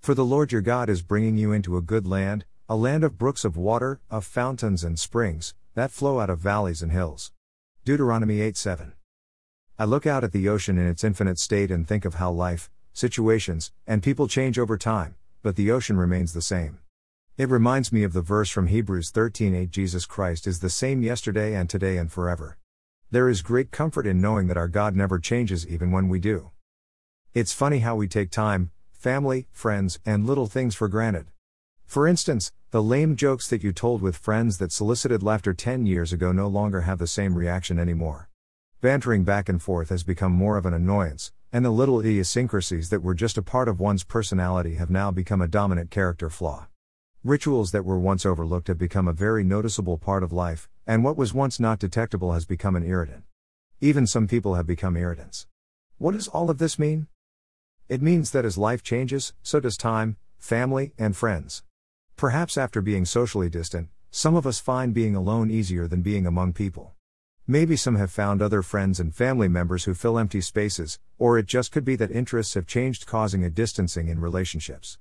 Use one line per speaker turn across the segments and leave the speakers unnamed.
For the Lord your God is bringing you into a good land, a land of brooks of water, of fountains and springs, that flow out of valleys and hills. Deuteronomy 8 7. I look out at the ocean in its infinite state and think of how life, situations, and people change over time, but the ocean remains the same. It reminds me of the verse from Hebrews 13:8 Jesus Christ is the same yesterday and today and forever. There is great comfort in knowing that our God never changes even when we do. It's funny how we take time, family, friends, and little things for granted. For instance, the lame jokes that you told with friends that solicited laughter 10 years ago no longer have the same reaction anymore. Bantering back and forth has become more of an annoyance, and the little idiosyncrasies that were just a part of one's personality have now become a dominant character flaw. Rituals that were once overlooked have become a very noticeable part of life, and what was once not detectable has become an irritant. Even some people have become irritants. What does all of this mean? It means that as life changes, so does time, family, and friends. Perhaps after being socially distant, some of us find being alone easier than being among people. Maybe some have found other friends and family members who fill empty spaces, or it just could be that interests have changed, causing a distancing in relationships.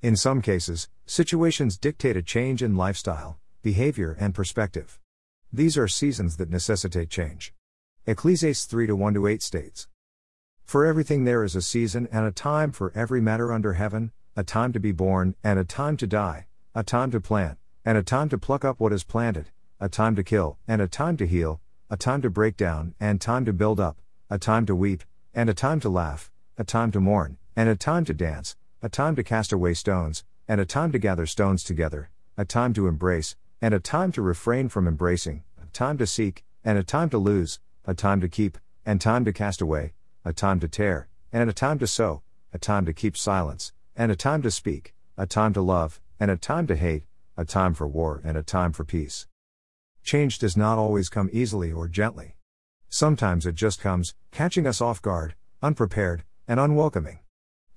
In some cases, situations dictate a change in lifestyle, behavior, and perspective. These are seasons that necessitate change. Ecclesiastes 3 1 8 states For everything there is a season and a time for every matter under heaven, a time to be born, and a time to die, a time to plant, and a time to pluck up what is planted, a time to kill, and a time to heal, a time to break down, and time to build up, a time to weep, and a time to laugh, a time to mourn, and a time to dance a time to cast away stones, and a time to gather stones together, a time to embrace, and a time to refrain from embracing, a time to seek, and a time to lose, a time to keep, and time to cast away, a time to tear, and a time to sew, a time to keep silence, and a time to speak, a time to love, and a time to hate, a time for war and a time for peace. Change does not always come easily or gently. Sometimes it just comes, catching us off guard, unprepared, and unwelcoming.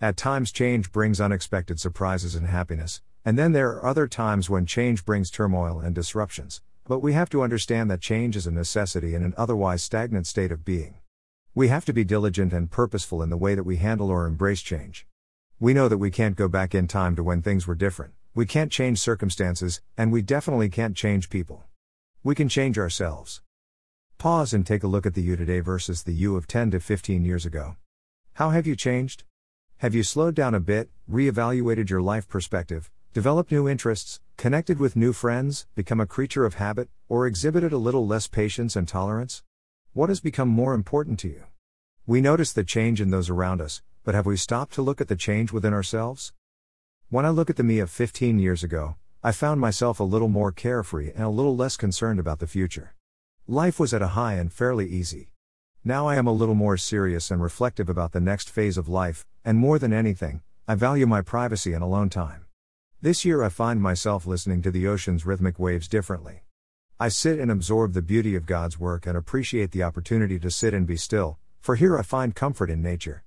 At times, change brings unexpected surprises and happiness, and then there are other times when change brings turmoil and disruptions. But we have to understand that change is a necessity in an otherwise stagnant state of being. We have to be diligent and purposeful in the way that we handle or embrace change. We know that we can't go back in time to when things were different, we can't change circumstances, and we definitely can't change people. We can change ourselves. Pause and take a look at the you today versus the you of 10 to 15 years ago. How have you changed? Have you slowed down a bit, reevaluated your life perspective, developed new interests, connected with new friends, become a creature of habit, or exhibited a little less patience and tolerance? What has become more important to you? We notice the change in those around us, but have we stopped to look at the change within ourselves? When I look at the me of 15 years ago, I found myself a little more carefree and a little less concerned about the future. Life was at a high and fairly easy. Now I am a little more serious and reflective about the next phase of life, and more than anything, I value my privacy and alone time. This year I find myself listening to the ocean's rhythmic waves differently. I sit and absorb the beauty of God's work and appreciate the opportunity to sit and be still, for here I find comfort in nature.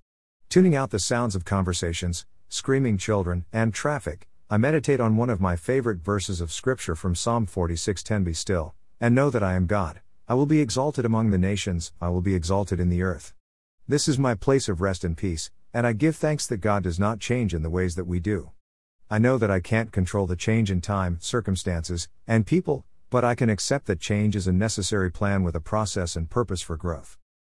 Tuning out the sounds of conversations, screaming children, and traffic, I meditate on one of my favorite verses of scripture from Psalm 46:10 Be still, and know that I am God. I will be exalted among the nations, I will be exalted in the earth. This is my place of rest and peace, and I give thanks that God does not change in the ways that we do. I know that I can't control the change in time, circumstances, and people, but I can accept that change is a necessary plan with a process and purpose for growth.